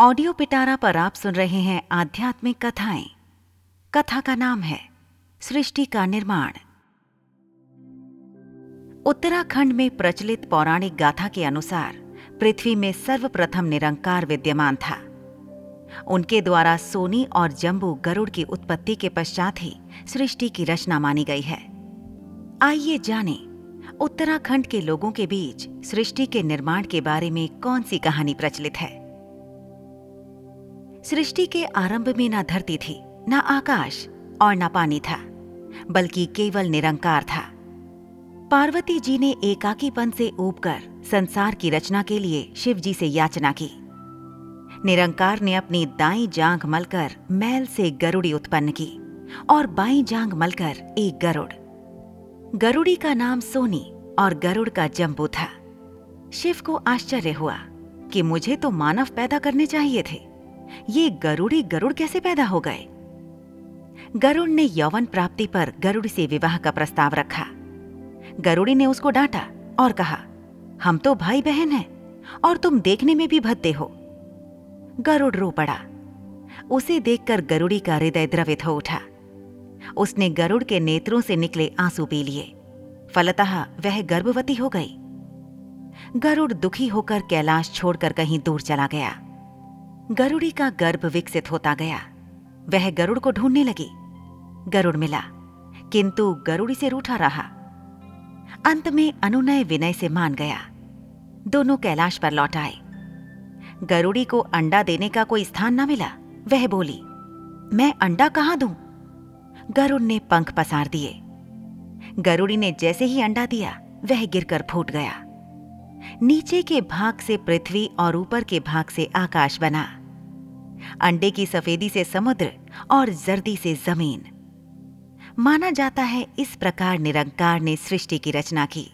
Audio पिटारा पर आप सुन रहे हैं आध्यात्मिक कथाएँ। कथा का नाम है, सृष्टि का निर्माण। उत्तराखंड में प्रचलित पौराणिक गाथा के अनुसार, पृथ्वी में सर्वप्रथम निरंकार विद्यमान था। उनके द्वारा सोनी और जंबू गरुड़ की उत्पत्ति के पश्चात ही सृष्टि की रचना मानी गई है। आइए जानें, उत्तराखंड के लोगों के बीच सृष्टि के निर्माण के बारे में कौन सी कहानी प्रचलित है? सृष्टि के आरंभ में न धरती थी, न आकाश और न पानी था, बल्कि केवल निरंकार था। पार्वती जी ने एकाकीपन से ऊबकर संसार की रचना के लिए शिव जी से याचना की। निरंकार ने अपनी दाई जांग मलकर मैल से गरुड़ी उत्पन्न की और बाई जांग मलकर एक गरुड़। गरुड़ी का नाम सोनी और गरुड़ का जम्बू था। शिव को आश्चर्य हुआ कि मुझे तो मानव पैदा करने चाहिए थे। ये गरुड़ी गरुड़ कैसे पैदा हो गए? गरुड़ ने यौवन प्राप्ति पर गरुड़ से विवाह का प्रस्ताव रखा। गरुड़ी ने उसको डांटा और कहा, हम तो भाई बहन हैं और तुम देखने में भी भद्दे हो। गरुड़ रो पड़ा। उसे देखकर गरुड़ी का हृदय द्रवित हो उठा। उसने गरुड़ के नेत्रों से निकले आँसू पी लिए। फलतः वह गर्भवती हो गई। गरुड़ दुखी होकर कैलाश छोड़कर कहीं दूर चला गया। गरुड़ी का गर्भ विकसित होता गया। वह गरुड़ को ढूँढने लगी। गरुड़ मिला, किंतु गरुड़ी से रूठा रहा। अंत में अनुनय विनय से मान गया। दोनों कैलाश पर लौट आए। गरुड़ी को अंडा देने का कोई स्थान न मिला। वह बोली, मैं अंडा कहाँ दूँ? गरुड़ ने पंख पसार दिए। गरुड़ी ने जैसे ही अंडा दिया, वह गिरकर फूट गया। नीचे के भाग से पृथ्वी और ऊपर के भाग से आकाश बना। अंडे की सफेदी से समुद्र और जर्दी से ज़मीन। माना जाता है इस प्रकार निरंकार ने सृष्टि की रचना की।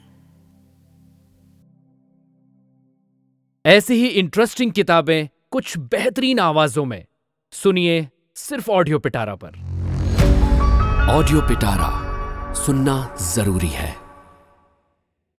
ऐसी ही इंटरेस्टिंग किताबें कुछ बेहतरीन आवाजों में। सुनिए सिर्फ़ ऑडियो पिटारा पर। ऑडियो पिटारा सुनना ज़रूरी है।